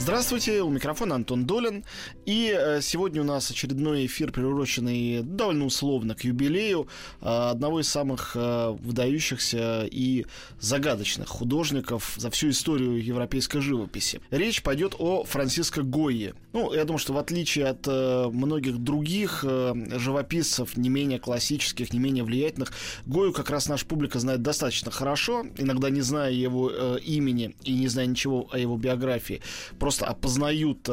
Здравствуйте, у микрофона Антон Долин. И э, сегодня у нас очередной эфир, приуроченный довольно условно к юбилею э, одного из самых э, выдающихся и загадочных художников за всю историю европейской живописи. Речь пойдет о Франциско Гойе. Ну, я думаю, что в отличие от многих других живописцев, не менее классических, не менее влиятельных, Гою как раз наша публика знает достаточно хорошо, иногда не зная его имени и не зная ничего о его биографии просто опознают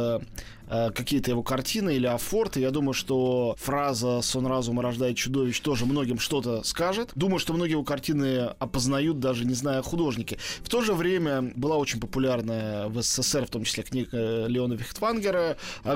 э, Э, какие-то его картины или афорты. Я думаю, что фраза «сон разума рождает чудовищ» тоже многим что-то скажет. Думаю, что многие его картины опознают, даже не зная художники. В то же время была очень популярная в СССР, в том числе книга Леона Вихтвангера о.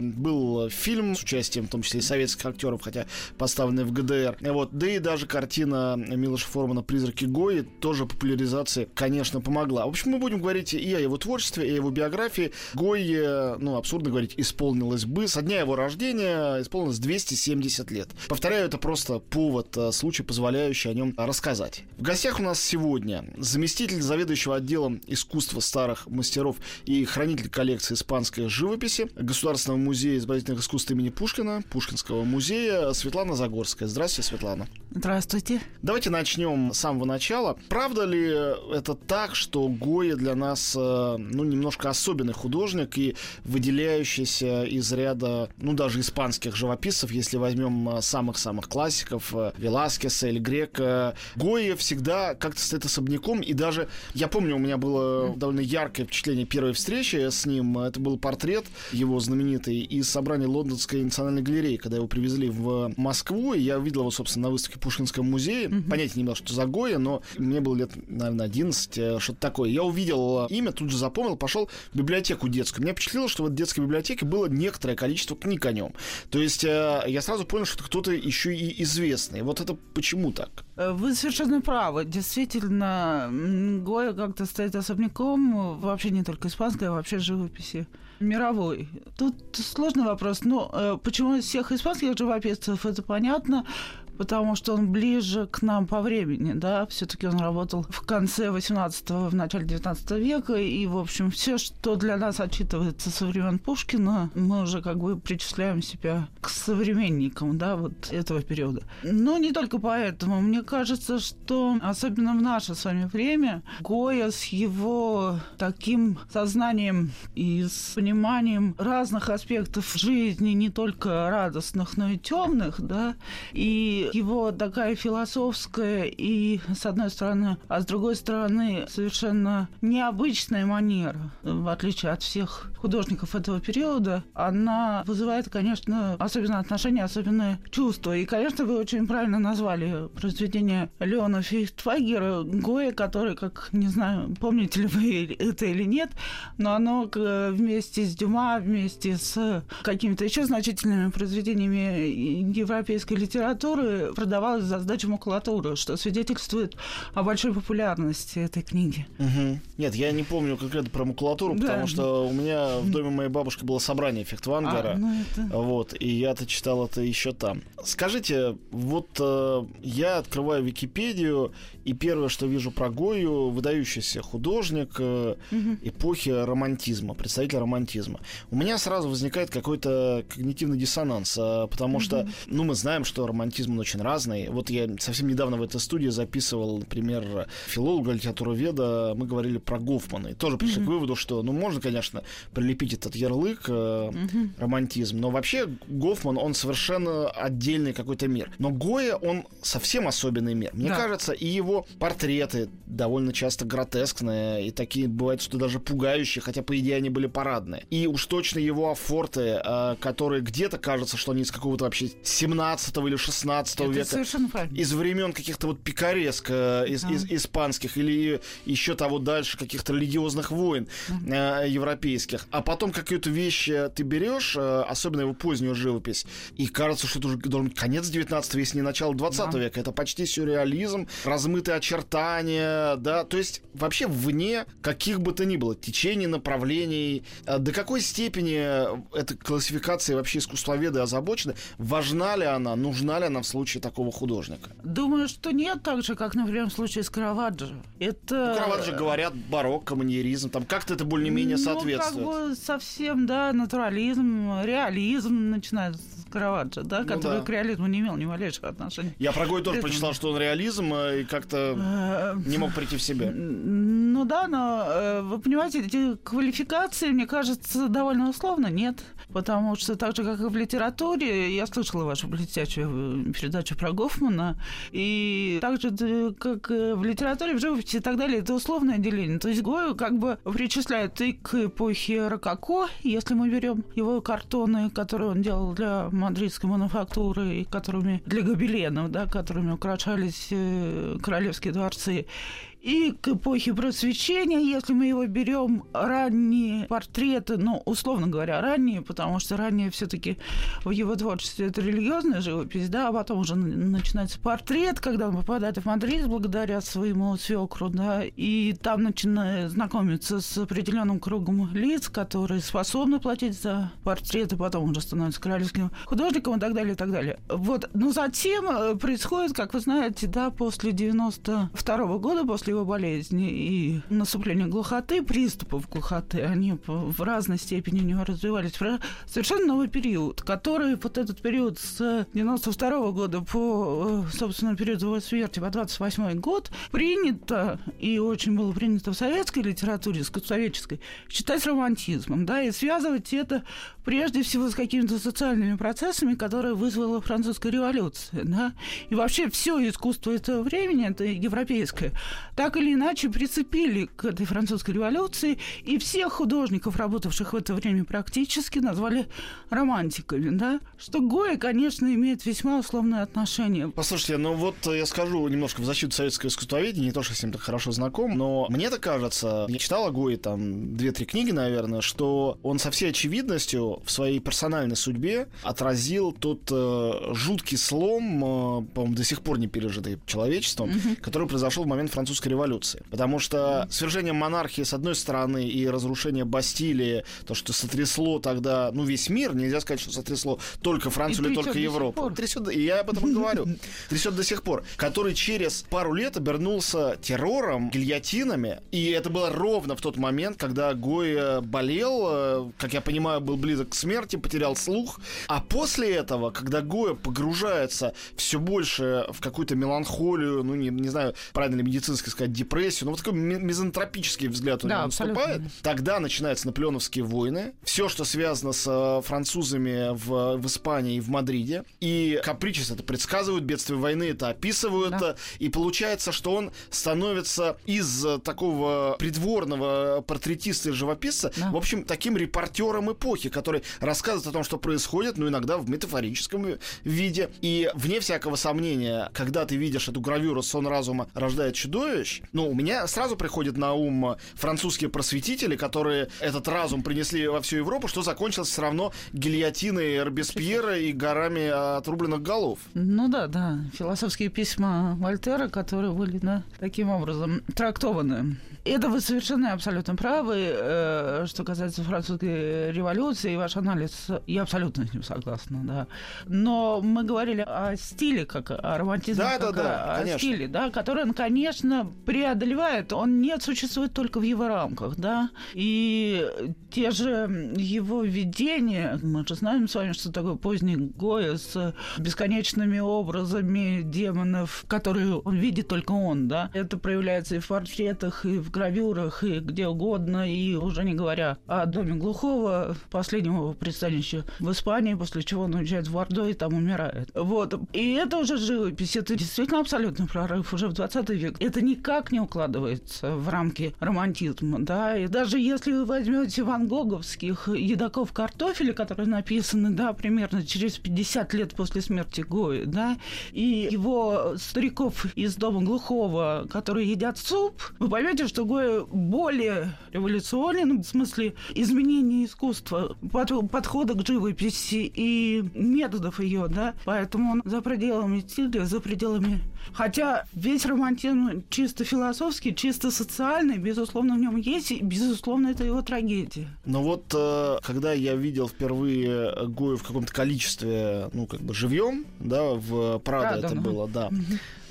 Был фильм с участием, в том числе и советских актеров, хотя поставленный в ГДР. Вот. Да и даже картина Милоша Формана «Призраки Гои» тоже популяризации, конечно, помогла. В общем, мы будем говорить и о его творчестве, и о его биографии. Гой, ну, абсурдно говорить, исполнилось бы. Со дня его рождения исполнилось 270 лет. Повторяю, это просто повод, э, случай, позволяющий о нем рассказать. В гостях у нас сегодня заместитель заведующего отделом искусства старых мастеров и хранитель коллекции испанской живописи Государственного музея изобразительных искусств имени Пушкина, Пушкинского музея Светлана Загорская. Здравствуйте, Светлана. Здравствуйте. Давайте начнем с самого начала. Правда ли это так, что Гоя для нас, э, ну, немножко особенный художник и выделяет выделяющийся из ряда, ну, даже испанских живописцев, если возьмем э, самых-самых классиков, э, Веласкеса или Грека. Гоя всегда как-то стоит особняком, и даже, я помню, у меня было довольно яркое впечатление первой встречи с ним, это был портрет его знаменитый из собрания Лондонской национальной галереи, когда его привезли в Москву, и я видел его, собственно, на выставке в Пушкинском музее, mm-hmm. понятия не имел, что за Гоя, но мне было лет, наверное, 11, э, что-то такое. Я увидел имя, тут же запомнил, пошел в библиотеку детскую. Меня впечатлило, что вот детской библиотеке было некоторое количество книг о нем. То есть э, я сразу понял, что кто-то еще и известный. Вот это почему так? Э, вы совершенно правы. Действительно, Гоя как-то стоит особняком вообще не только испанской, а вообще живописи мировой. Тут сложный вопрос. Ну, почему всех испанских живописцев, это понятно потому что он ближе к нам по времени, да, все-таки он работал в конце 18-го, в начале 19 века, и, в общем, все, что для нас отчитывается со времен Пушкина, мы уже как бы причисляем себя к современникам, да, вот этого периода. Но не только поэтому. Мне кажется, что особенно в наше с вами время Гоя с его таким сознанием и с пониманием разных аспектов жизни, не только радостных, но и темных, да, и его такая философская и, с одной стороны, а с другой стороны, совершенно необычная манера, в отличие от всех художников этого периода, она вызывает, конечно, особенно отношения, особенное чувство. И, конечно, вы очень правильно назвали произведение Леона Фейхтвагера «Гоя», который, как, не знаю, помните ли вы это или нет, но оно вместе с Дюма, вместе с какими-то еще значительными произведениями европейской литературы продавалась за сдачу макулатуры, что свидетельствует о большой популярности этой книги. Угу. Нет, я не помню конкретно про макулатуру, да. потому что у меня в доме моей бабушки было собрание Фехтвангера. А, ну это... Вот, и я-то читал это еще там. Скажите, вот э, я открываю Википедию, и первое, что вижу про Гою, выдающийся художник э, угу. эпохи романтизма, представитель романтизма. У меня сразу возникает какой-то когнитивный диссонанс, э, потому угу. что, ну, мы знаем, что романтизм очень очень разный. Вот я совсем недавно в этой студии записывал, например, филолога, литературоведа, мы говорили про Гофмана, и тоже пришли mm-hmm. к выводу, что, ну, можно, конечно, прилепить этот ярлык, э, mm-hmm. романтизм, но вообще Гофман, он совершенно отдельный какой-то мир. Но Гоя, он совсем особенный мир. Мне да. кажется, и его портреты довольно часто гротескные, и такие бывают, что даже пугающие, хотя, по идее, они были парадные. И уж точно его афорты, э, которые где-то кажется, что они из какого-то вообще 17 или 16 века. Из времен каких-то вот пикареск э, из, да. из, испанских или еще того дальше каких-то религиозных войн да. э, европейских. А потом какую-то вещь э, ты берешь, э, особенно его позднюю живопись, и кажется, что это уже должно это конец 19 если не начало 20 да. века. Это почти сюрреализм, размытые очертания, да, то есть вообще вне каких бы то ни было течений, направлений. А до какой степени эта классификация вообще искусствоведы озабочены? Важна ли она, нужна ли она в случае такого художника? Думаю, что нет, так же, как, например, в случае с Караваджо. Это... Ну, Караваджо говорят барокко, маньеризм, там как-то это более-менее ну, соответствует. как бы совсем, да, натурализм, реализм начинает Караваджо, да, ну, который да. к реализму не имел ни малейшего отношения. Я про Гой тоже прочитал, что он реализм э, и как-то э, не мог прийти в себя. Ну да, но э, вы понимаете, эти квалификации, мне кажется, довольно условно, нет. Потому что так же, как и в литературе, я слышала вашу блестящую передачу про Гофмана, и так же, как в литературе, в живописи и так далее, это условное деление. То есть Гою как бы причисляют и к эпохе Рококо, если мы берем его картоны, которые он делал для мадридской мануфактуры, которыми для гобеленов, да, которыми украшались э, королевские дворцы и к эпохе просвещения, если мы его берем ранние портреты, ну, условно говоря, ранние, потому что ранние все-таки в его творчестве это религиозная живопись, да, а потом уже начинается портрет, когда он попадает в Мадрид благодаря своему свекру, да, и там начинает знакомиться с определенным кругом лиц, которые способны платить за портреты, потом уже становится королевским художником и так далее, и так далее. Вот, но затем э, происходит, как вы знаете, да, после 92 -го года, после после его болезни и наступления глухоты, приступов глухоты, они в разной степени у него развивались. Совершенно новый период, который вот этот период с 92 -го года по, э, собственно, период его смерти по 28 год принято, и очень было принято в советской литературе, советческой, считать романтизмом, да, и связывать это прежде всего с какими-то социальными процессами, которые вызвала французская революция, да, и вообще все искусство этого времени, это европейское, так или иначе прицепили к этой французской революции, и всех художников, работавших в это время практически, назвали романтиками, да, что Гоя, конечно, имеет весьма условное отношение. Послушайте, ну вот я скажу немножко в защиту советского искусствоведения, не то, что с ним так хорошо знаком, но мне так кажется, я читал о там две-три книги, наверное, что он со всей очевидностью в своей персональной судьбе отразил тот э, жуткий слом, э, по-моему, до сих пор не пережитый человечеством, mm-hmm. который произошел в момент французской революции. Потому что свержение монархии, с одной стороны, и разрушение Бастилии, то, что сотрясло тогда, ну, весь мир, нельзя сказать, что сотрясло только Францию или только Европу. Трясет, и я об этом и говорю. Трясет до сих пор. Который через пару лет обернулся террором, гильотинами, и это было ровно в тот момент, когда Гой болел, э, как я понимаю, был близок к смерти, потерял слух. А после этого, когда Гоя погружается все больше в какую-то меланхолию, ну, не, не знаю, правильно ли медицински сказать, депрессию, ну вот такой мизантропический взгляд у да, него наступает. Тогда начинаются наполеоновские войны, все, что связано с э, французами в, в Испании и в Мадриде. И Капричес это предсказывают, бедствие войны это описывают, да. и получается, что он становится из такого придворного портретиста и живописца, да. в общем, таким репортером эпохи, который рассказывает о том, что происходит, ну, иногда в метафорическом виде. И вне всякого сомнения, когда ты видишь эту гравюру «Сон разума рождает чудовищ». Ну, у меня сразу приходит на ум французские просветители, которые этот разум принесли во всю Европу, что закончилось все равно гильотиной Робеспьера и горами отрубленных голов. Ну да, да. Философские письма Вольтера, которые были да, таким образом трактованы. Это вы совершенно абсолютно правы. Э, что касается французской революции, ваш анализ, я абсолютно с ним согласна, да. Но мы говорили о стиле, как о романтизме, да, как да, да, о конечно. стиле, да, который он, конечно, преодолевает. Он не существует только в его рамках, да. И те же его видения, мы же знаем с вами, что такое поздний Гоя с бесконечными образами демонов, которые он видит только он, да. Это проявляется и в портретах, и в гравюрах и где угодно, и уже не говоря о доме глухого, последнего пристанища в Испании, после чего он уезжает в Вардо и там умирает. Вот. И это уже живопись, это действительно абсолютно прорыв уже в 20 век. Это никак не укладывается в рамки романтизма, да, и даже если вы возьмете ван Гоговских едоков картофеля, которые написаны, да, примерно через 50 лет после смерти Гои, да, и его стариков из дома глухого, которые едят суп, вы поймете, что Гоя более революционен в смысле изменения искусства, под, подхода к живописи и методов ее, да, поэтому он за пределами стиля, за пределами... Хотя весь романтизм чисто философский, чисто социальный, безусловно, в нем есть, и, безусловно, это его трагедия. Но вот э, когда я видел впервые Гою в каком-то количестве, ну, как бы живьем, да, в Прадо это было, да.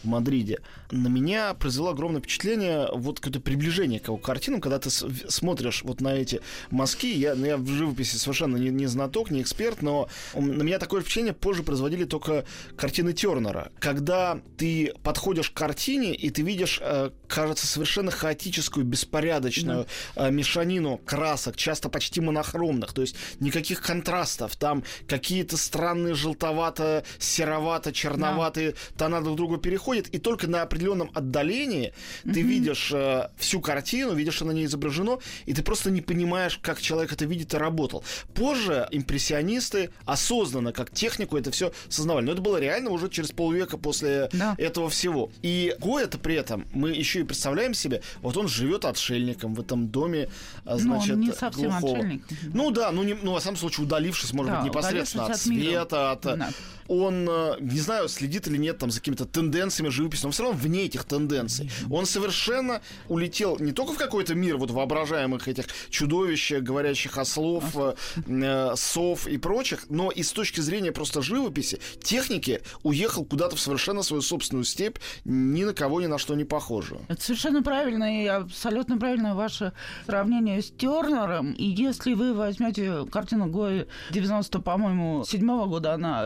В Мадриде, на меня произвело огромное впечатление вот какое-то приближение к его картинам, когда ты смотришь вот на эти мазки. Я, ну, я в живописи совершенно не, не знаток, не эксперт, но на меня такое впечатление позже производили только картины Тернера. Когда ты подходишь к картине, и ты видишь, э, кажется, совершенно хаотическую, беспорядочную да. мешанину красок, часто почти монохромных, то есть никаких контрастов, там какие-то странные желтовато-серовато-черноватые да. тона друг другу переходят, и только на определенном отдалении mm-hmm. ты видишь э, всю картину, видишь, что на ней изображено, и ты просто не понимаешь, как человек это видит и работал. Позже импрессионисты осознанно, как технику, это все сознавали. Но это было реально уже через полвека после да. этого всего. И Го это при этом, мы еще и представляем себе, вот он живет отшельником в этом доме, а, значит, ну, не совсем глухого. отшельник. Ну да, ну, не, ну, во всяком случае, удалившись, может да, быть, непосредственно от, от света, от... Да он, э, не знаю, следит или нет там за какими-то тенденциями живописи, но все равно вне этих тенденций. Он совершенно улетел не только в какой-то мир вот воображаемых этих чудовищ, говорящих ослов, э, э, сов и прочих, но и с точки зрения просто живописи, техники, уехал куда-то в совершенно свою собственную степь, ни на кого ни на что не похожую. Это совершенно правильно и абсолютно правильно ваше сравнение с Тернером. И если вы возьмете картину Гои 90, по-моему, седьмого года, она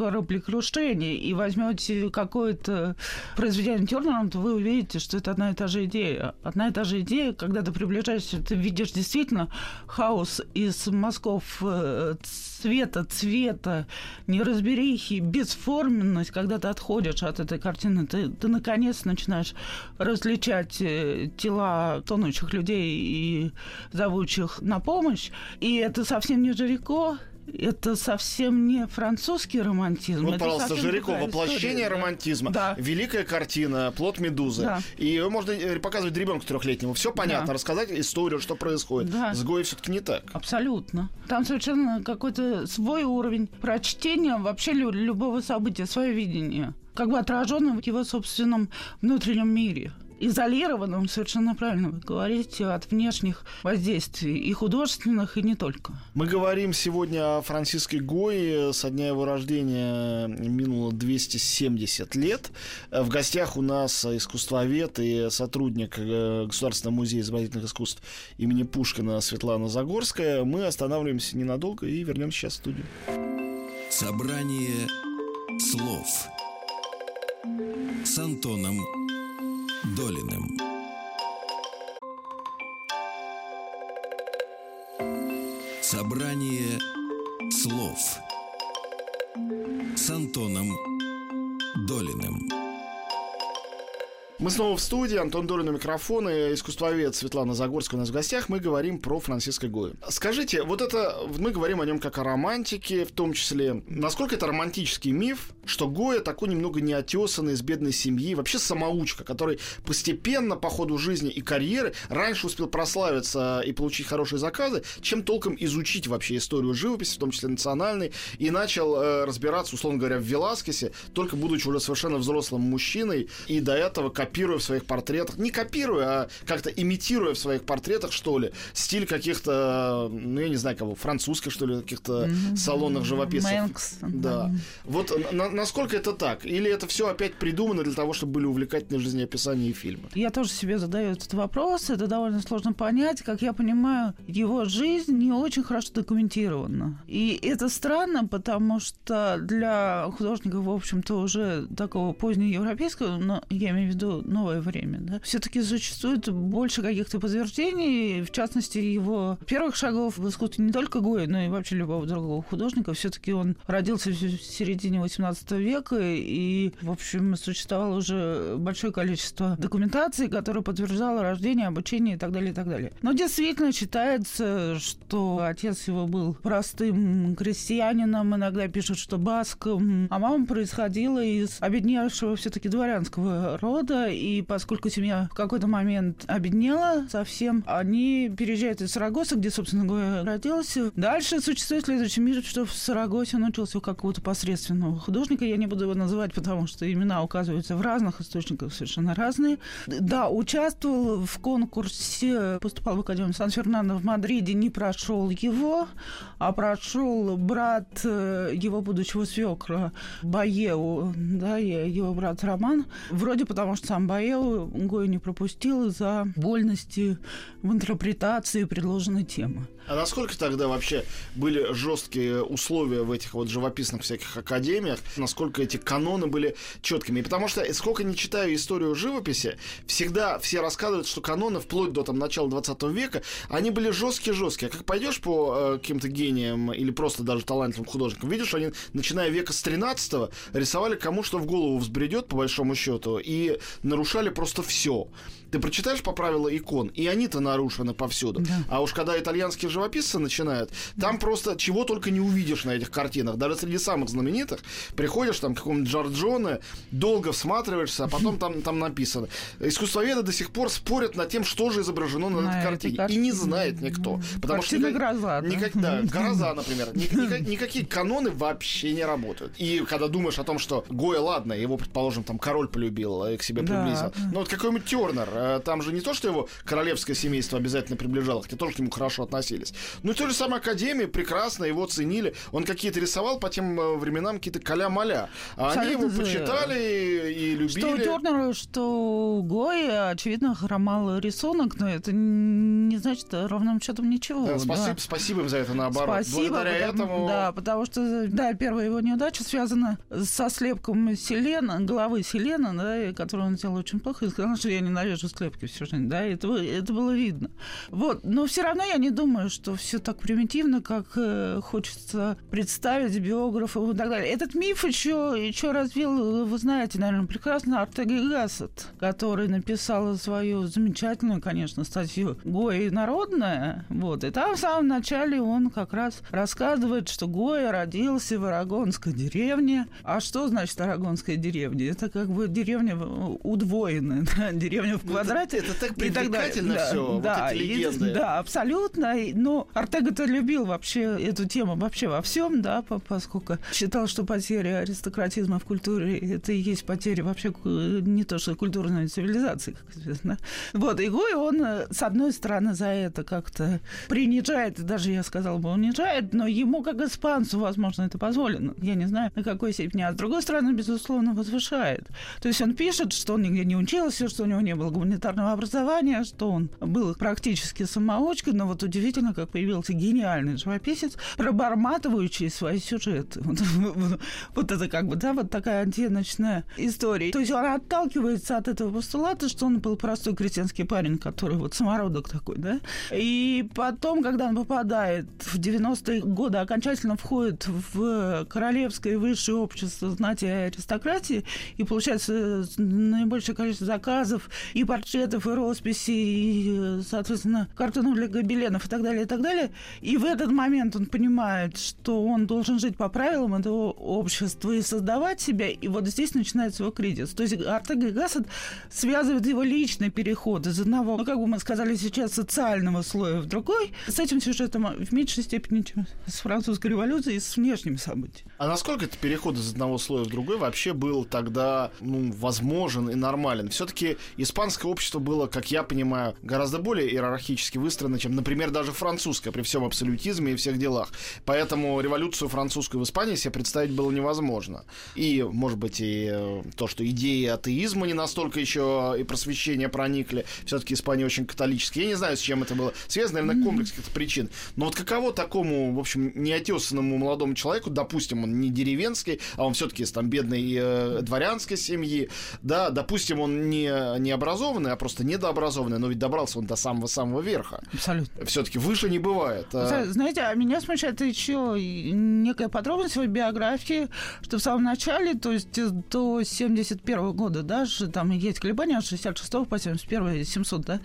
кораблекрушение и возьмете какое-то произведение Тернера, то вы увидите, что это одна и та же идея. Одна и та же идея, когда ты приближаешься, ты видишь действительно хаос из мазков э, цвета, цвета, неразберихи, бесформенность, когда ты отходишь от этой картины, ты, ты наконец начинаешь различать э, тела тонущих людей и зовущих на помощь. И это совсем не Жирико, это совсем не французский романтизм. Ну, пожалуйста, Жирико, воплощение история, романтизма. Да. Великая картина, плод медузы. Да. И ее можно э, показывать ребенку трехлетнему. Все понятно, да. рассказать историю, что происходит. Да. С Гоей все-таки не так. Абсолютно. Там совершенно какой-то свой уровень прочтения вообще любого события, свое видение. Как бы отраженное в его собственном внутреннем мире изолированным, совершенно правильно вы говорите, от внешних воздействий, и художественных, и не только. Мы говорим сегодня о Франциске Гойе. Со дня его рождения минуло 270 лет. В гостях у нас искусствовед и сотрудник э, Государственного музея изобразительных искусств имени Пушкина Светлана Загорская. Мы останавливаемся ненадолго и вернемся сейчас в студию. Собрание слов с Антоном Долиным. Собрание слов с Антоном Долиным. Мы снова в студии. Антон Долин у микрофона. Искусствовед Светлана Загорская у нас в гостях. Мы говорим про Франциска Гою. Скажите, вот это... Мы говорим о нем как о романтике, в том числе. Насколько это романтический миф, что Гоя такой немного неотесанный, из бедной семьи, вообще самоучка, который постепенно по ходу жизни и карьеры раньше успел прославиться и получить хорошие заказы, чем толком изучить вообще историю живописи, в том числе национальной, и начал э, разбираться, условно говоря, в Веласкесе, только будучи уже совершенно взрослым мужчиной, и до этого копируя в своих портретах, не копируя, а как-то имитируя в своих портретах, что ли, стиль каких-то, ну, я не знаю кого, французских, что ли, каких-то mm-hmm. салонных живописцев. Мэнкс. Да. Вот на, насколько это так? Или это все опять придумано для того, чтобы были увлекательные жизнеописания и фильмы? Я тоже себе задаю этот вопрос. Это довольно сложно понять. Как я понимаю, его жизнь не очень хорошо документирована. И это странно, потому что для художников, в общем-то, уже такого позднеевропейского, но я имею в виду новое время, да, все-таки существует больше каких-то подтверждений, в частности, его первых шагов в искусстве не только Гоя, но и вообще любого другого художника. Все-таки он родился в середине 18 века, и, в общем, существовало уже большое количество документации, которая подтверждала рождение, обучение и так далее, и так далее. Но действительно считается, что отец его был простым крестьянином, иногда пишут, что баском, а мама происходила из обедневшего все-таки дворянского рода, и поскольку семья в какой-то момент обеднела совсем, они переезжают из Сарагоса, где, собственно говоря, родился. Дальше существует следующий мир, что в Сарагосе он учился у какого-то посредственного художника. Я не буду его называть, потому что имена указываются в разных источниках совершенно разные. Да, участвовал в конкурсе, поступал в Академию Сан-Фернандо в Мадриде, не прошел его, а прошел брат э, его будущего свекра Баеу, да, его брат Роман. Вроде потому, что сам Баеу Гою не пропустил из-за вольности в интерпретации предложенной темы. А насколько тогда вообще были жесткие условия в этих вот живописных всяких академиях? Насколько эти каноны были четкими? Потому что, сколько не читаю историю живописи, всегда все рассказывают, что каноны вплоть до там, начала 20 века, они были жесткие-жесткие. А как пойдешь по э, каким-то гениям или просто даже талантливым художникам, видишь, они, начиная века с 13 рисовали кому что в голову взбредет, по большому счету, и нарушали просто все. Ты прочитаешь по правилам икон, и они-то нарушены повсюду. Да. А уж когда итальянские живописцы начинают, там просто чего только не увидишь на этих картинах. Даже среди самых знаменитых приходишь там к какому-нибудь Джорджоне, долго всматриваешься, а потом там, там написано. Искусствоведы до сих пор спорят над тем, что же изображено на, на этой картине. картине. И не знает никто. Потому Картина что гроза. Никак, да, гроза, например. Никак, никакие каноны вообще не работают. И когда думаешь о том, что Гоя, ладно, его, предположим, там король полюбил, и к себе приблизил. Да. Но вот какой-нибудь Тернер, э, там же не то, что его королевское семейство обязательно приближало, хотя тоже к нему хорошо относились. Ну и то же самое Академия, прекрасно его ценили. Он какие-то рисовал по тем э, временам какие-то каля-маля. А они его почитали и, любили. Что у Тернера, что у Гоя, очевидно, хромал рисунок, но это не значит ровным счетом ничего. Да, спасибо, да. спасибо им за это, наоборот. Спасибо. Благодаря потому, этому... Да, потому что, да, первая его неудача связана со слепком Селена, головы Селена, да, которую он сделал очень плохо, и сказал, что я ненавижу слепки всю жизнь, да, это, это было видно. Вот, но все равно я не думаю, что все так примитивно, как э, хочется представить биографов и так далее. Этот миф еще, еще развил, вы знаете, наверное, прекрасно Артеги Гассет, который написал свою замечательную, конечно, статью «Гоя народная», вот, и там в самом начале он как раз рассказывает, что Гоя родился в Арагонской деревне. А что значит Арагонская деревня? Это как бы деревня удвоенная, да? деревня в. Это так привлекательно да, все, да, вот эти легенды. И, да, абсолютно. Но Артега-то любил вообще эту тему вообще во всем, да, поскольку считал, что потеря аристократизма в культуре это и есть потеря вообще не то, что культурной цивилизации, как известно. Вот, и Гой, он, с одной стороны, за это как-то принижает, даже я сказала бы, унижает, но ему, как испанцу, возможно, это позволено. Я не знаю, на какой степени. А с другой стороны, безусловно, возвышает. То есть он пишет, что он нигде не учился, что у него не было гуманитарного образования, что он был практически самоучкой, но вот удивительно, как появился гениальный живописец, проборматывающий свои сюжеты. Вот, это как бы, да, вот такая антеночная история. То есть он отталкивается от этого постулата, что он был простой крестьянский парень, который вот самородок такой, да. И потом, когда он попадает в 90-е годы, окончательно входит в королевское высшее общество знати и аристократии, и получается наибольшее количество заказов и портретов, и росписей, и, соответственно, картонов для гобеленов и так далее, и так далее. И в этот момент он понимает, что он должен жить по правилам этого общества и создавать себя, и вот здесь начинается его кризис. То есть Артега и Гассет связывает его личный переход из одного, ну, как бы мы сказали сейчас, социального слоя в другой, с этим сюжетом в меньшей степени, чем с французской революцией и с внешними событиями. А насколько этот переход из одного слоя в другой вообще был тогда ну, возможен и нормален? Все-таки испанское общество было, как я понимаю, гораздо более иерархически выстроено, чем, например, даже французское, при всем абсолютизме и всех делах. Поэтому революцию французскую в Испании себе представить было невозможно. И, может быть, и э, то, что идеи атеизма не настолько еще и просвещения проникли. Все-таки Испания очень католическая. Я не знаю, с чем это было связано, наверное, комплекс каких-то причин. Но вот каково такому, в общем, неотесанному молодому человеку, допустим, он не деревенский, а он все-таки из там бедной э, дворянской семьи, да, допустим, он не, не образованный, а просто недообразованный, но ведь добрался он до самого-самого верха. Абсолютно. Все-таки выше не бывает. А знаете, а меня смущает еще некая подробность в биографии, что в самом начале, то есть до 71 года даже, там есть колебания от 66 по 71 700, да,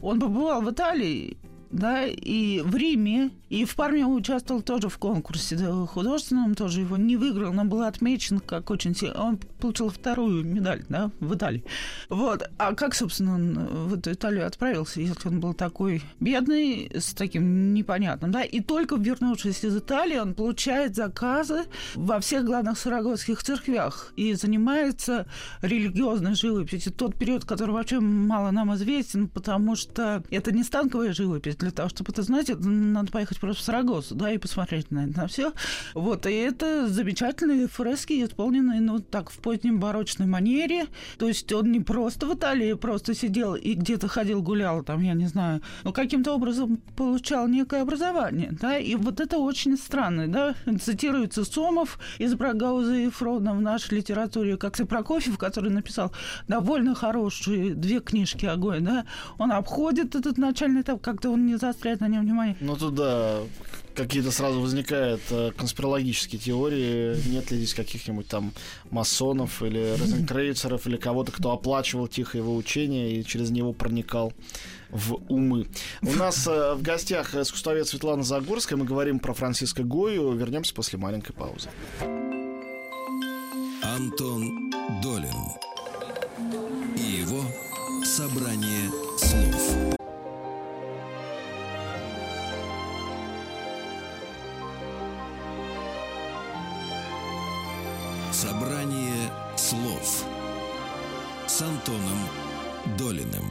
он побывал в Италии, да, и в Риме, и в Парме участвовал тоже в конкурсе художественном, тоже его не выиграл, но был отмечен как очень сильно. Он получил вторую медаль, да, в Италии. Вот. А как, собственно, он в эту Италию отправился, если он был такой бедный, с таким непонятным, да, и только вернувшись из Италии, он получает заказы во всех главных сарагосских церквях и занимается религиозной живописью. Тот период, который вообще мало нам известен, потому что это не станковая живопись. Для того, чтобы это знать, надо поехать просто в Сарагосу, да, и посмотреть на это на все. Вот, и это замечательные фрески, исполненные, ну, так, в позднем барочной манере. То есть он не просто в Италии просто сидел и где-то ходил, гулял, там, я не знаю, но каким-то образом получал некое образование, да, и вот это очень странно, да, цитируется Сомов из Брагауза и Фрона в нашей литературе, как и Прокофьев, который написал довольно хорошие две книжки «Огонь», да, он обходит этот начальный этап, как-то он не заостряет на нем внимание. Ну, туда какие-то сразу возникают э, конспирологические теории. Нет ли здесь каких-нибудь там масонов или розенкрейцеров или кого-то, кто оплачивал тихое его учение и через него проникал в умы. У нас э, в гостях искусствовед Светлана Загорская. Мы говорим про Франциска Гою. Вернемся после маленькой паузы. Антон Долин и его собрание слов. Собрание слов с Антоном Долиным.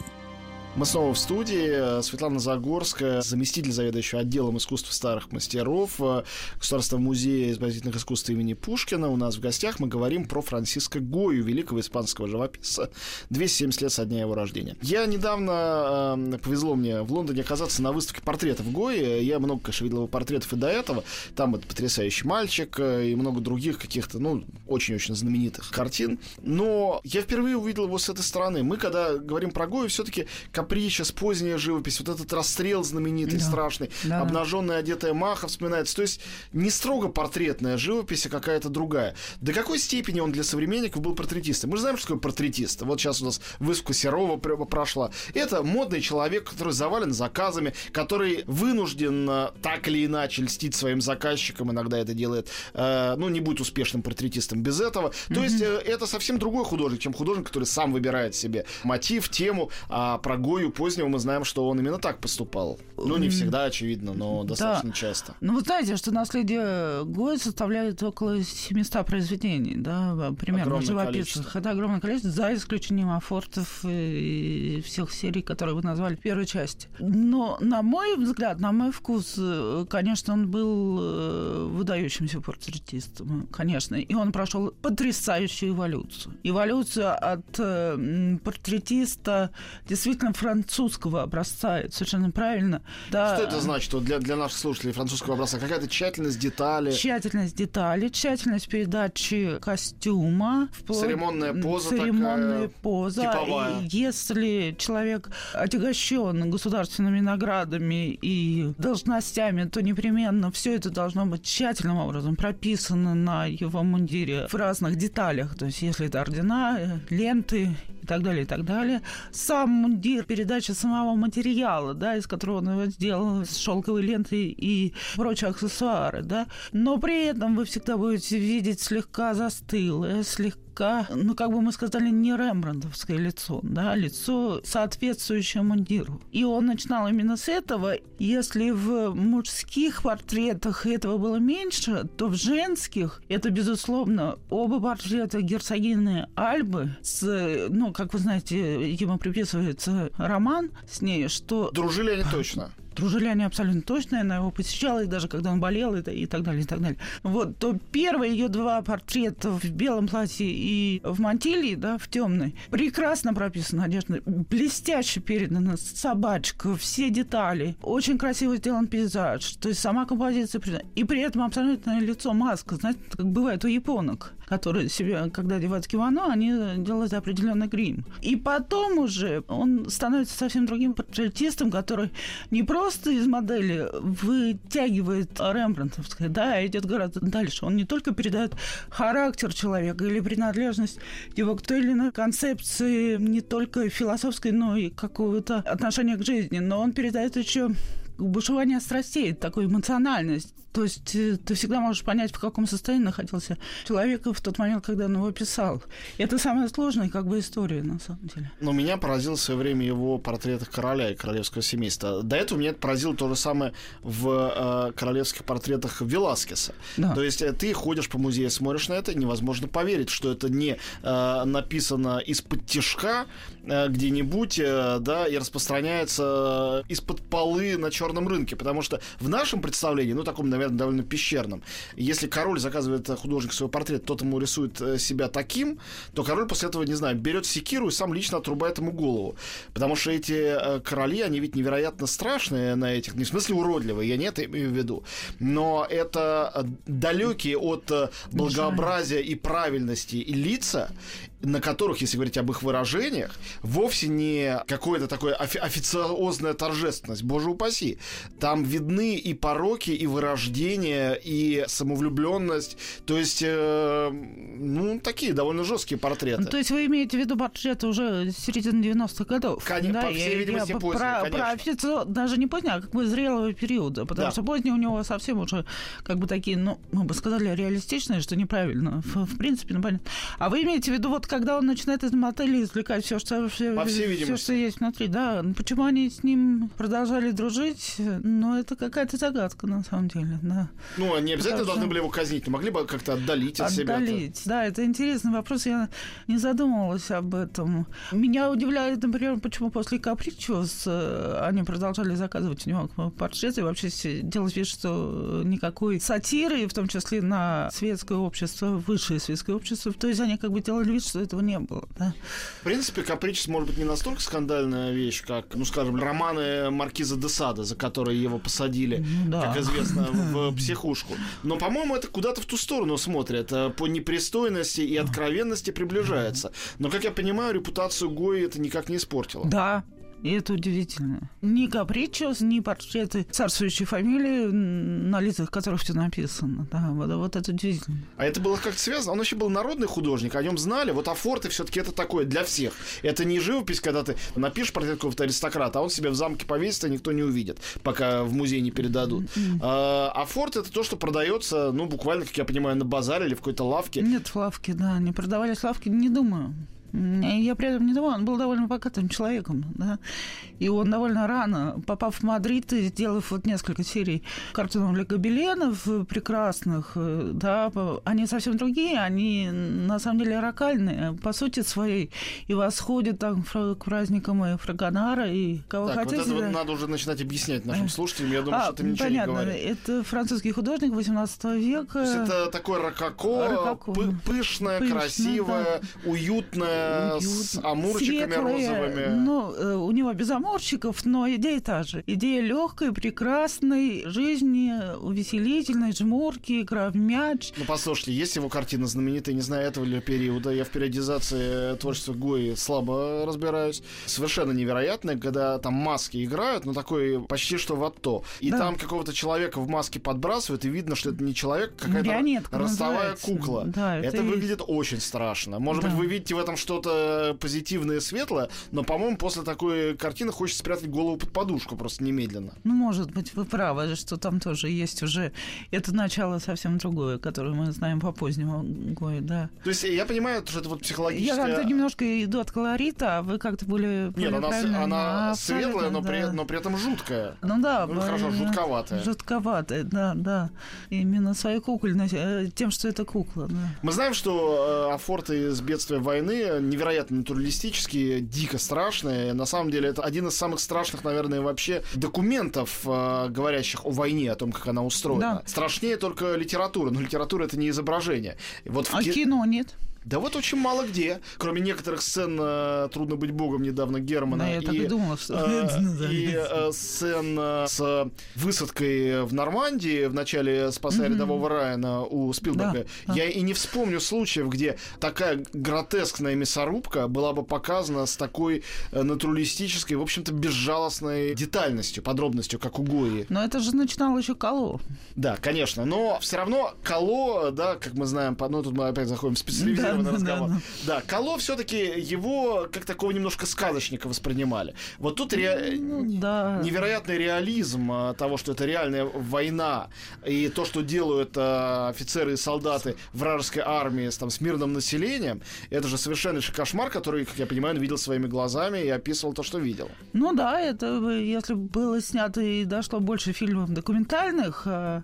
Мы снова в студии. Светлана Загорская, заместитель заведующего отделом искусств старых мастеров э, Государственного музея изобразительных искусств имени Пушкина. У нас в гостях мы говорим про Франциско Гою, великого испанского живописца, 270 лет со дня его рождения. Я недавно, э, повезло мне в Лондоне оказаться на выставке портретов Гои. Я много, конечно, видел его портретов и до этого. Там это потрясающий мальчик э, и много других каких-то, ну, очень-очень знаменитых картин. Но я впервые увидел его с этой стороны. Мы, когда говорим про Гою, все-таки Капричес, поздняя живопись, вот этот расстрел знаменитый, да. страшный, да. обнаженная одетая Маха вспоминается. То есть не строго портретная живопись, а какая-то другая. До какой степени он для современников был портретистом? Мы же знаем, что такое портретист. Вот сейчас у нас выставка Серова прошла. Это модный человек, который завален заказами, который вынужден э, так или иначе льстить своим заказчикам, иногда это делает, э, ну, не будет успешным портретистом без этого. Mm-hmm. То есть э, это совсем другой художник, чем художник, который сам выбирает себе мотив, тему, а про Гою позднего мы знаем, что он именно так поступал. Ну, не всегда, очевидно, но достаточно да. часто. Ну, вы знаете, что наследие Гоя составляет около 700 произведений, да, примерно живописных. Это огромное количество, за исключением афортов и всех серий, которые вы назвали в первой части. Но, на мой взгляд, на мой вкус, конечно, он был э, выдающимся портретистом, конечно. И он прошел потрясающую эволюцию. Эволюцию от э, портретиста действительно французского образца. Это совершенно правильно. Да. Что это значит вот для, для наших слушателей французского образца? Какая-то тщательность детали? Тщательность деталей, тщательность передачи костюма. Вплоть... Церемонная поза Церемонная такая, поза. Типовая. И если человек отягощен государственными наградами и должностями, то непременно все это должно быть тщательным образом прописано на его мундире в разных деталях. То есть если это ордена, ленты и так далее, и так далее. Сам мундир, передача самого материала, да, из которого он его сделал, с шелковой лентой и прочие аксессуары, да. Но при этом вы всегда будете видеть слегка застылое, слегка слегка, ну, как бы мы сказали, не рембрандтовское лицо, да, лицо, соответствующее мундиру. И он начинал именно с этого. Если в мужских портретах этого было меньше, то в женских это, безусловно, оба портрета герцогины Альбы с, ну, как вы знаете, ему приписывается роман с ней, что... Дружили они точно. Дружили они абсолютно точно, она его посещала, и даже когда он болел, и, и так далее, и так далее. Вот, то первые ее два портрета в белом платье и в мантилии, да, в темной, прекрасно прописана одежда, блестяще передана собачка, все детали, очень красиво сделан пейзаж, то есть сама композиция, и при этом абсолютное лицо маска, знаете, как бывает у японок которые себе, когда одевают кимоно, они делают определенный грим. И потом уже он становится совсем другим портретистом, который не просто из модели вытягивает рембрандтовское, да, а идет гораздо дальше. Он не только передает характер человека или принадлежность его к той или иной концепции, не только философской, но и какого-то отношения к жизни, но он передает еще бушевание страстей, такой эмоциональность. То есть э, ты всегда можешь понять, в каком состоянии находился человек в тот момент, когда он его писал. И это самая сложная как бы история, на самом деле. Но меня поразило в свое время его портретах короля и королевского семейства. До этого меня это поразило то же самое в э, королевских портретах Веласкеса. Да. То есть э, ты ходишь по музею, смотришь на это, невозможно поверить, что это не э, написано из-под тяжка э, где-нибудь, э, да, и распространяется из-под полы на черном рынке. Потому что в нашем представлении, ну, таком, наверное, наверное, довольно пещерным. Если король заказывает э, художник свой портрет, тот ему рисует э, себя таким, то король после этого, не знаю, берет секиру и сам лично отрубает ему голову. Потому что эти э, короли, они ведь невероятно страшные на этих, не в смысле уродливые, я не это имею в виду, но это далекие от благообразия и правильности и лица, на которых, если говорить об их выражениях, вовсе не какое-то такое офи- официозная торжественность, боже упаси. Там видны и пороки, и вырождение, и самовлюбленность. То есть, э, ну, такие довольно жесткие портреты. то есть вы имеете в виду портреты уже середины 90-х годов? Конечно, да, по всей я, видимости, я, поздние, про, конечно. Про офици... даже не поздние, а как бы зрелого периода, потому да. что поздние у него совсем уже как бы такие, ну, мы бы сказали, реалистичные, что неправильно, в, в принципе, ну, понятно. А вы имеете в виду вот когда он начинает из мотеля извлекать все, что, все, По всей все, что есть внутри, да. Почему они с ним продолжали дружить, ну, это какая-то загадка, на самом деле, да. Ну, они обязательно Потому должны были его казнить, но могли бы как-то отдалить от себя. Отдалить, да, это интересный вопрос, я не задумывалась об этом. Меня удивляет, например, почему после Капричос э, они продолжали заказывать у него портреты, и вообще делать вид, что никакой сатиры, в том числе на светское общество, высшее светское общество, то есть они как бы делали вид, что этого не было. Да? В принципе, Капричес может быть не настолько скандальная вещь, как, ну, скажем, романы Маркиза де Сада, за которые его посадили, ну, да. как известно, в психушку. Но, по-моему, это куда-то в ту сторону смотрит. Э, по непристойности и откровенности приближается. Но, как я понимаю, репутацию Гои это никак не испортило. Да, и это удивительно. Ни капричос, ни портреты царствующей фамилии, на лицах которых все написано. Да, вот, вот это удивительно. А это было как-то связано? Он вообще был народный художник, о нем знали. Вот Афорты все-таки это такое для всех. Это не живопись, когда ты напишешь портрет какого-то аристократа, а он себе в замке повесит, а никто не увидит, пока в музей не передадут. Mm-hmm. А, Афорт это то, что продается, ну, буквально, как я понимаю, на базаре или в какой-то лавке. Нет, в лавке, да. Не продавались лавки, не думаю. Я при этом не думала, он был довольно богатым человеком, да. И он довольно рано, попав в Мадрид и сделав вот несколько серий картинов для гобеленов прекрасных, э, да, они совсем другие, они на самом деле ракальные по сути своей и восходят там к праздникам и Фрагонара, и кого так, хотите. Вот это да. надо уже начинать объяснять нашим слушателям, я думаю, а, что ты ничего понятно, не говоришь. это французский художник 18 века. То есть это такое рококо, рококо. пышное, пышное, красивое, да. уютное, с амурчиками Светлые, розовыми. Ну, э, у него без амурчиков, но идея та же. Идея легкой, прекрасной жизни, увеселительной, жмурки, игра в мяч. Ну, послушайте, есть его картина знаменитая, не знаю, этого ли периода. Я в периодизации творчества Гои слабо разбираюсь. Совершенно невероятное, когда там маски играют, ну, такой почти что в отто. И да. там какого-то человека в маске подбрасывают, и видно, что это не человек, какая-то ростовая кукла. Да, это это выглядит очень страшно. Может да. быть, вы видите в этом что что-то позитивное светлое, но, по-моему, после такой картины хочется спрятать голову под подушку просто немедленно. Ну, может быть, вы правы, что там тоже есть уже это начало совсем другое, которое мы знаем по позднему Гою, да. То есть я понимаю, что это вот психологическое... Я как-то немножко иду от колорита, а вы как-то более... Нет, она, она а, светлая, но, да. при, но при этом жуткая. Ну да. Ну, хорошо, жутковатая. Жутковатая, да, да. Именно своей кукольностью, э, тем, что это кукла, да. Мы знаем, что э, Афорты из бедствия войны невероятно натуралистические, дико страшные. На самом деле, это один из самых страшных, наверное, вообще документов, э, говорящих о войне, о том, как она устроена. Да. Страшнее только литература, но литература это не изображение. Вот а ки... кино нет? Да вот очень мало где, кроме некоторых сцен э, «Трудно быть богом» недавно Германа. Да, я и, так и думал, что... Э, и э, сцен э, с высадкой в Нормандии в начале «Спасая mm-hmm. рядового Райана» у Спилберга. Да, я да. и не вспомню случаев, где такая гротескная мясорубка была бы показана с такой э, натуралистической, в общем-то, безжалостной детальностью, подробностью, как у Гои. Но это же начинало еще Кало. Да, конечно, но все равно Кало, да, как мы знаем, ну тут мы опять заходим в прерванный да, разговор. да. Кало все-таки его как такого немножко сказочника воспринимали. Вот тут ре- Ну, да. невероятный реализм а, того, что это реальная война, и то, что делают а, офицеры и солдаты вражеской армии с, там, с мирным населением, это же совершеннейший кошмар, который, как я понимаю, он видел своими глазами и описывал то, что видел. Ну да, это бы, если бы было снято и дошло больше фильмов документальных э,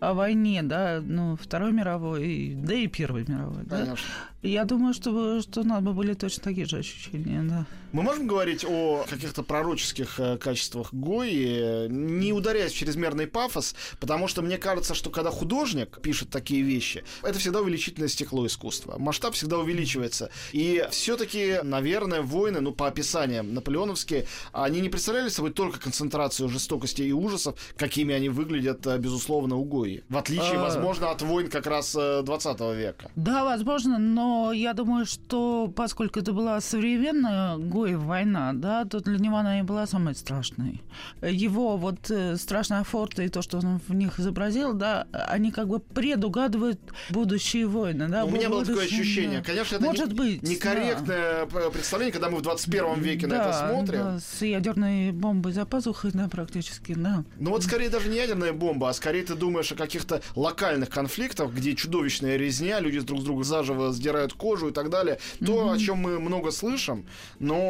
о войне, да, ну, Второй мировой, да и Первой мировой, да. Конечно. Я думаю, что, что у нас бы были точно такие же ощущения, да. Мы можем говорить о каких-то пророческих э, качествах Гои, не ударяясь в чрезмерный пафос, потому что мне кажется, что когда художник пишет такие вещи, это всегда увеличительное стекло искусства. Масштаб всегда увеличивается. И все-таки, наверное, войны, ну, по описаниям наполеоновские, они не представляли собой только концентрацию жестокости и ужасов, какими они выглядят, э, безусловно, у Гои. В отличие, А. возможно, от войн как раз э, 20 века. Да, возможно, но я думаю, что поскольку это была современная Гоев война, да, то для него она и была самой страшной. Его вот э, страшная форта и то, что он в них изобразил, да, они как бы предугадывают будущие войны, да. У меня было такое ощущение. да. Конечно, это Может не- быть, да. некорректное п- представление, когда мы в 21 веке на это Да, смотрим. да, с ядерной бомбой за пазухой, да, практически, да. Ну вот скорее даже не ядерная бомба, а скорее ты думаешь о каких-то локальных конфликтах, где чудовищная резня, люди друг с друга заживо сдирают кожу и так далее. То, о чем мы много слышим, но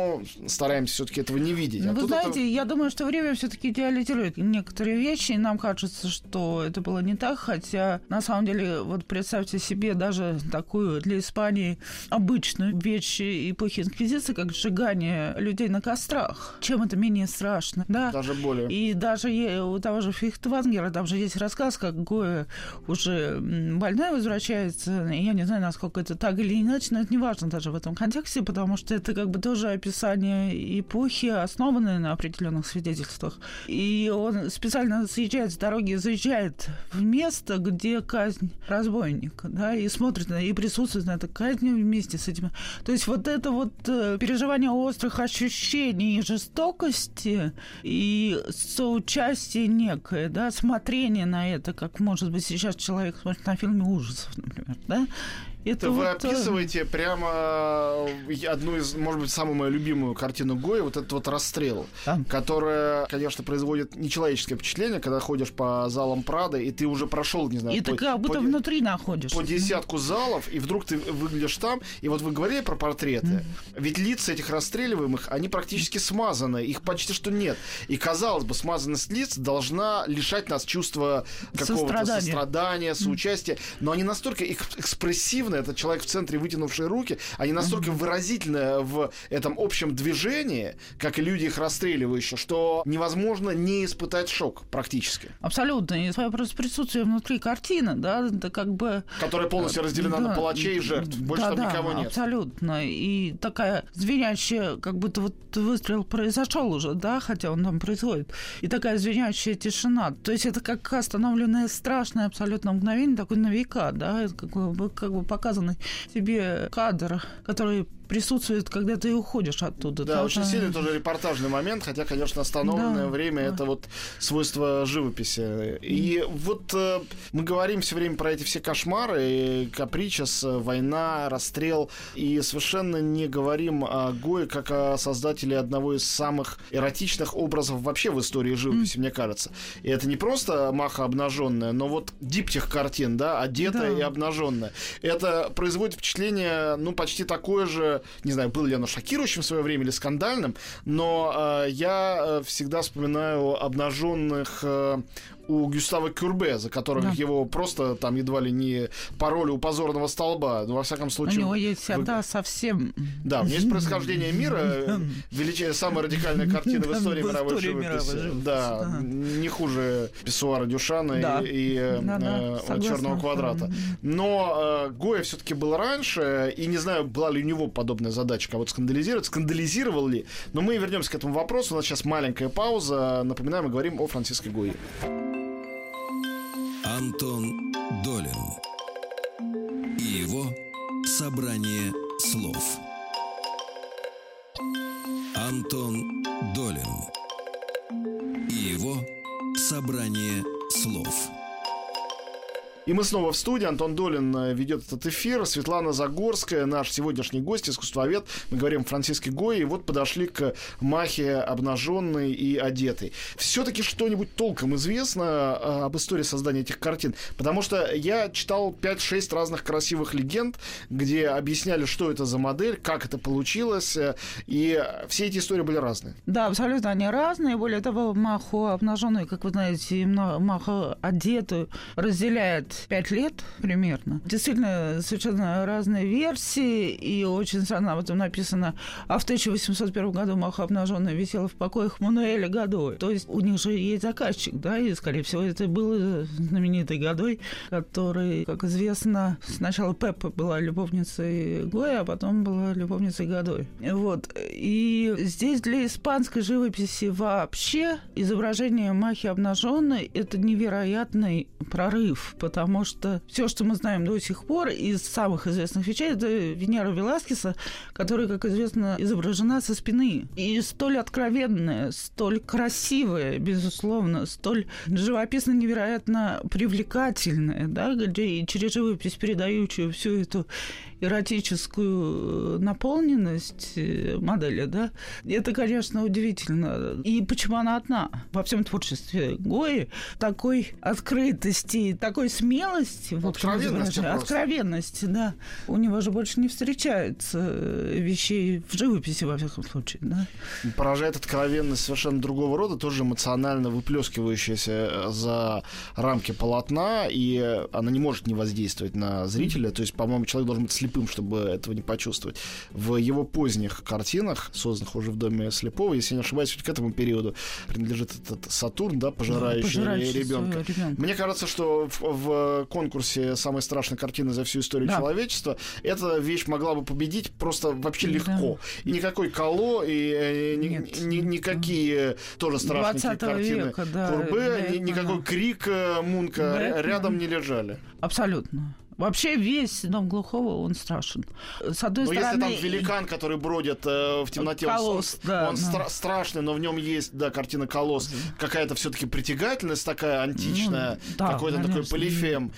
стараемся все-таки этого не видеть. А Вы тут это- знаете, я думаю, что время все-таки идеализирует некоторые вещи, и нам кажется, что это было не так, хотя на самом деле, вот представьте себе даже такую для Испании обычную вещь эпохи Инквизиции, как сжигание людей на кострах. Чем это менее страшно, да? даже более. И даже у того же Фихтвангера, там же есть рассказ, как Гоя уже м, больной возвращается. И Я не знаю, насколько это так или иначе, но это не важно даже в этом контексте, потому что это как бы тоже описание эпохи, основанное на определенных свидетельствах. И он специально съезжает с дороги, заезжает в место, где казнь разбойника, да, и смотрит на, и присутствует на этой казни вместе с этим. То есть вот это вот э, переживание острых ощущений и жестокости и соучастие некое, да, смотрение на это, как, может быть, сейчас человек смотрит на фильме ужасов, например, да, это вы вот, э, описываете прямо э, одну из, может быть, самую мою любимую картину Гоя, вот этот вот расстрел, Да. которая, конечно, производит нечеловеческое впечатление, когда ходишь по залам Прады, и ты уже прошел, не знаю, И ты по- как будто по- внутри находишься. по десятку залов, и вдруг ты выглядишь там, и вот вы говорили про портреты, ведь лица этих расстреливаемых, они практически смазаны, их почти что нет. И, казалось бы, смазанность лиц должна лишать нас чувства какого-то Сострадания. сострадания, соучастия, но они настолько эк- экспрессивны, этот человек в центре, вытянувший руки, они настолько выразительны в этом общем движении, как и люди их расстреливающие, что невозможно не испытать шок практически, Абсолютно. И просто присутствие внутри картины, да, это как бы... которая полностью разделена на Да, палачей и жертв. Больше да, там да, никого нет. абсолютно. И такая звенящая, как будто вот выстрел произошел уже, да, хотя он там происходит. И такая звенящая тишина. То есть это как остановленное страшное абсолютно мгновение, такой на века, да, это как бы, как бы показанный тебе кадр, который присутствует, когда ты уходишь оттуда. Да, очень что- сильный тоже репортажный момент, хотя, конечно, остановленное Да, время да. это вот свойство живописи. И вот э, мы говорим все время про эти все кошмары, и капричас, э, война, расстрел, и совершенно не говорим о Гое как о создателе одного из самых эротичных образов вообще в истории живописи, мне кажется. И это не просто маха обнаженная, но вот диптих картин, да, одетая Да. и обнаженная. Это производит впечатление, ну, почти такое же, не знаю, было ли оно шокирующим в свое время или скандальным, но э, я э, всегда вспоминаю обнаженных э, у Гюстава Кюрбе, за которых Да. его просто там едва ли не пароли у позорного столба. Ну, во всяком У случае... него есть вы- одна совсем... Да, у меня есть происхождение мира, э, величайшая, самая радикальная картина в Да, истории мировой живописи. Да, да. не хуже Писсуара Дюшана Да. и, э, э. Черного квадрата. Но Гоя все-таки был раньше, и не знаю, была ли у него подобная задача кого-то скандализировать, скандализировал ли. Но мы вернемся к этому вопросу. У нас сейчас маленькая пауза. Напоминаю, мы говорим о Франциско Гуи. Антон Долин и его собрание слов. Антон Долин и его собрание слов. И мы снова в студии. Антон Долин э, ведет этот эфир. Светлана Загорская, наш сегодняшний гость, искусствовед. Мы говорим о Франциске Гое. И вот подошли к Махе обнаженной и одетой. Все-таки что-нибудь толком известно э, об истории создания этих картин? Потому что я читал 5-6 разных красивых легенд, где объясняли, что это за модель, как это получилось. Э, и все эти истории были разные. Да, абсолютно они разные. Более того, Маху обнаженную, как вы знаете, Маху одетую разделяет пять лет примерно. Действительно, совершенно разные версии, и очень странно об этом написано. А в 1801 году Маха обнаженная висела в покоях Мануэля Годой. То есть у них же есть заказчик, да, и, скорее всего, это был знаменитый Годой, который, как известно, сначала Пеппа была любовницей Гоя, а потом была любовницей Годой. Вот. И здесь для испанской живописи вообще изображение Махи обнаженной – это невероятный прорыв, потому потому что все, что мы знаем до сих пор из самых известных вещей, это Венера Веласкеса, которая, как известно, изображена со спины. И столь откровенная, столь красивая, безусловно, столь живописно невероятно привлекательная, да, где через живопись передающую всю эту эротическую наполненность э, модели, да, это, конечно, удивительно. И почему она одна во всем творчестве Гои такой открытости, такой смелости в общем, откровенность, откровенность, да. У него же больше не встречается э, вещей в живописи, во всяком случае, да. Поражает откровенность совершенно другого рода, тоже эмоционально выплескивающаяся э, за рамки полотна, и она не может не воздействовать на зрителя. То есть, по-моему, человек должен быть слепым, чтобы этого не почувствовать. В его поздних картинах, созданных уже в доме слепого, если не ошибаюсь, к этому периоду принадлежит этот Сатурн, да, пожирающий, пожирающий ребенка. Мне кажется, что в, в конкурсе самой страшной картины за всю историю да. человечества, эта вещь могла бы победить просто вообще легко. Да. И никакой Кало, и э, ни, ни, никакие тоже страшные картины века, да, Курбе, ни, никакой крик э, Мунка Бэтмен. рядом не лежали. Абсолютно. Вообще весь дом глухого, он страшен. С одной но стороны... если там великан, который бродит э, в темноте, колосс, он, да, он да. Стра- страшный, но в нем есть, да, картина колосс, какая-то все-таки притягательность такая античная, ну, да, какой-то такой полифем.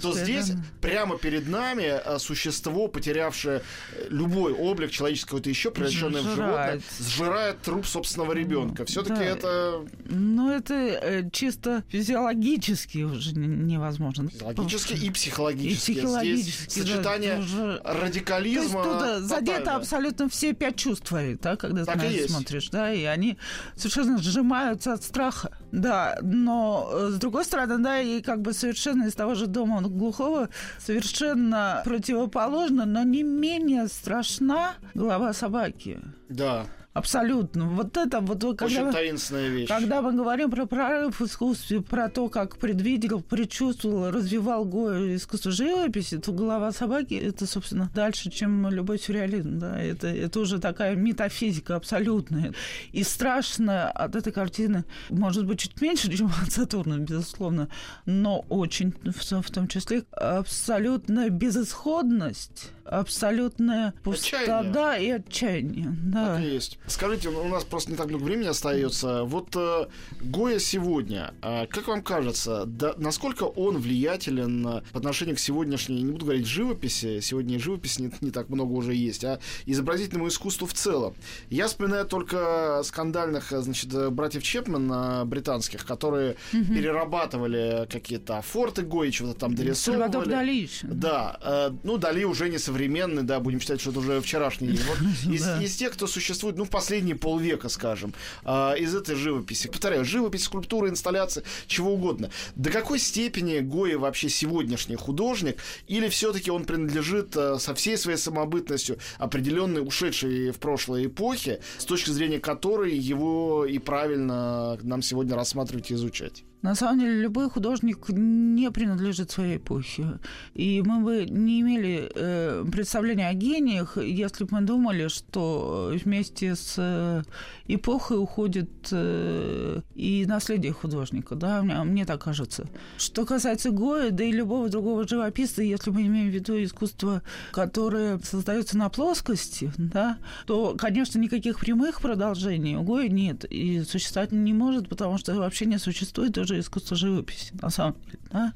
То здесь да. прямо перед нами э, существо, потерявшее э, любой облик человеческого, какой-то еще превращенное в животное, сжирает труп собственного ребенка. Все-таки да. это... Ну, это э, чисто физиологически уже невозможно. Физиологически и психологически психологически. Здесь сочетание да, уже... радикализма. То есть тут задето абсолютно все пять чувств да, когда так ты на это смотришь, да, и они совершенно сжимаются от страха. Да, но э, с другой стороны, да, и как бы совершенно из того же дома глухого совершенно противоположно, но не менее страшна голова собаки. Да. Абсолютно. Вот это вот... Когда, Очень таинственная вещь. Когда мы говорим про прорыв в искусстве, про то, как предвидел, предчувствовал, развивал Гоя искусство живописи, то голова собаки — это, собственно, дальше, чем любой сюрреализм. Да? Это, это уже такая метафизика абсолютная. И страшно от этой картины, может быть, чуть меньше, чем от Сатурна, безусловно, но очень, в, в том числе, абсолютная безысходность абсолютная пустота и отчаяние. Да. Так и есть. Скажите, у нас просто не так много времени остается. Вот э, Гоя сегодня, э, как вам кажется, да, насколько он влиятелен по отношению к сегодняшней, не буду говорить живописи, сегодня живописи не, не так много уже есть, а изобразительному искусству в целом. Я вспоминаю только скандальных, значит, братьев Чепмен э, британских, которые угу. перерабатывали какие-то форты Гои, чего-то там дорисовывали. Сальвадор Дали. Да, э, ну Дали уже не современный современный, да, будем считать, что это уже вчерашний. Вот из, из тех, кто существует, ну, в последние полвека, скажем, э, из этой живописи. Повторяю, живопись, скульптура, инсталляция, чего угодно. До какой степени Гоя вообще сегодняшний художник, или все-таки он принадлежит э, со всей своей самобытностью определенной ушедшей в прошлое эпохи, с точки зрения которой его и правильно нам сегодня рассматривать и изучать? На самом деле, любой художник не принадлежит своей эпохе. И мы бы не имели э, представления о гениях, если бы мы думали, что вместе с э, эпохой уходит э, и наследие художника. Да? Мне, мне так кажется. Что касается Гоя, да и любого другого живописца, если мы имеем в виду искусство, которое создается на плоскости, да, то, конечно, никаких прямых продолжений у Гоя нет. И существовать не может, потому что вообще не существует уже тоже искусство живописи, на самом деле. Да?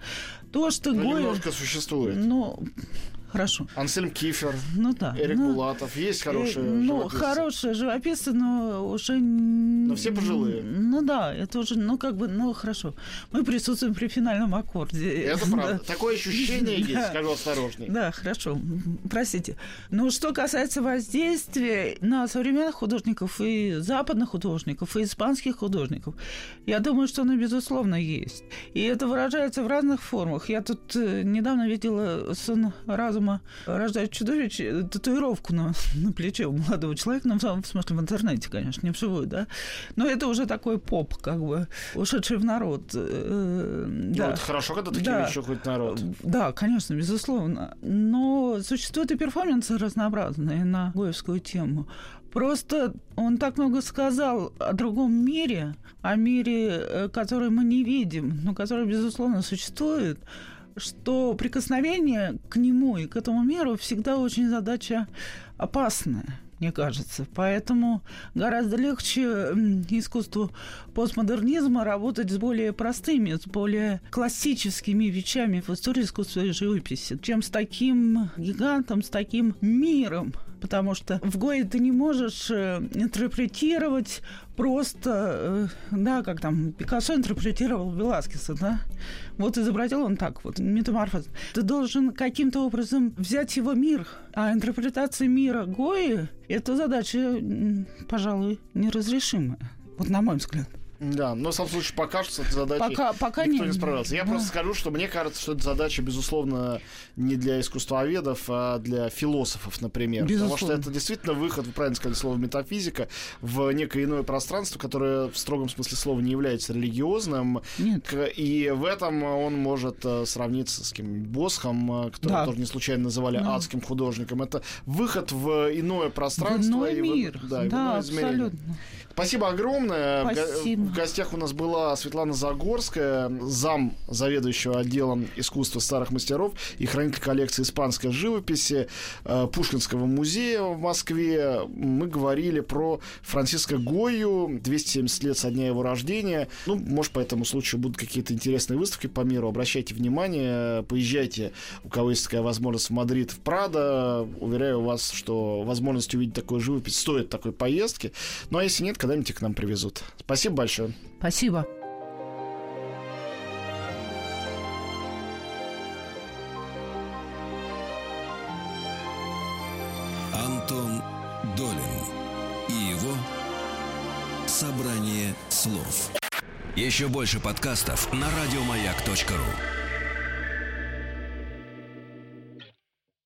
То, что Ну, Гоя... немножко существует. Ну, хорошо. Ансельм Кифер, Ну да. Эрик ну, Булатов. Есть хорошие э, Ну, живописцы. хорошие живописцы, но уже... Но все пожилые. Ну да, это уже, ну как бы, ну хорошо. Мы присутствуем при финальном аккорде. Это правда. Да. Такое ощущение есть, Да. скажу осторожней. Да, хорошо, простите. Но что касается воздействия на современных художников и западных художников, и испанских художников, я думаю, что оно, безусловно, есть. И это выражается в разных формах. Я тут э, недавно видела сон разума рождает чудовищ, э, татуировку на, на плече у молодого человека, ну, в самом- в смысле, в интернете, конечно, не вживую, да. Но это уже такой поп, как бы, ушедший в народ. э, Ну, да. это хорошо, когда такие Да. вещи хоть народ. Да, конечно, безусловно. Но существуют и перформансы разнообразные на гоевскую тему. Просто он так много сказал о другом мире, о мире, э, который мы не видим, но который, безусловно, существует, что прикосновение к нему и к этому миру всегда очень задача опасная мне кажется. Поэтому гораздо легче искусству постмодернизма работать с более простыми, с более классическими вещами в истории искусства и живописи, чем с таким гигантом, с таким миром. Потому что в Гое ты не можешь э, интерпретировать просто, э, да, как там Пикассо интерпретировал Веласкеса, да, вот изобразил он так вот, метаморфоз. Ты должен каким-то образом взять его мир, а интерпретация мира Гои – это задача, пожалуй, неразрешимая. Вот на мой взгляд. Да, но в самом случае пока что с этой задачей Пока, пока никто не, не справился. Я да. просто скажу, что мне кажется, что эта задача, безусловно, не для искусствоведов, а для философов, например. Потому что Безусловно. это действительно выход, вы правильно сказали слово метафизика, в некое иное пространство, которое в строгом смысле слова не является религиозным. Нет. И в этом он может э, сравниться с каким-нибудь Босхом, э, которого Да. тоже не случайно называли Да. адским художником. Это выход в иное пространство. В иной и в- мир. да, и в да, иное измерение. Спасибо огромное. Спасибо. В гостях у нас была Светлана Загорская, зам заведующего отделом искусства старых мастеров и хранитель коллекции испанской живописи э, Пушкинского музея в Москве. Мы говорили про Франциско Гою, 270 лет со дня его рождения. Ну, может, по этому случаю будут какие-то интересные выставки по миру. Обращайте внимание, поезжайте, у кого есть такая возможность, в Мадрид, в Прадо. Уверяю вас, что возможность увидеть такую живопись стоит такой поездки. Ну, а если нет, когда-нибудь их к нам привезут. Спасибо большое. Спасибо. Антон Долин и его «Собрание слов». Еще больше подкастов на радиомаяк.ру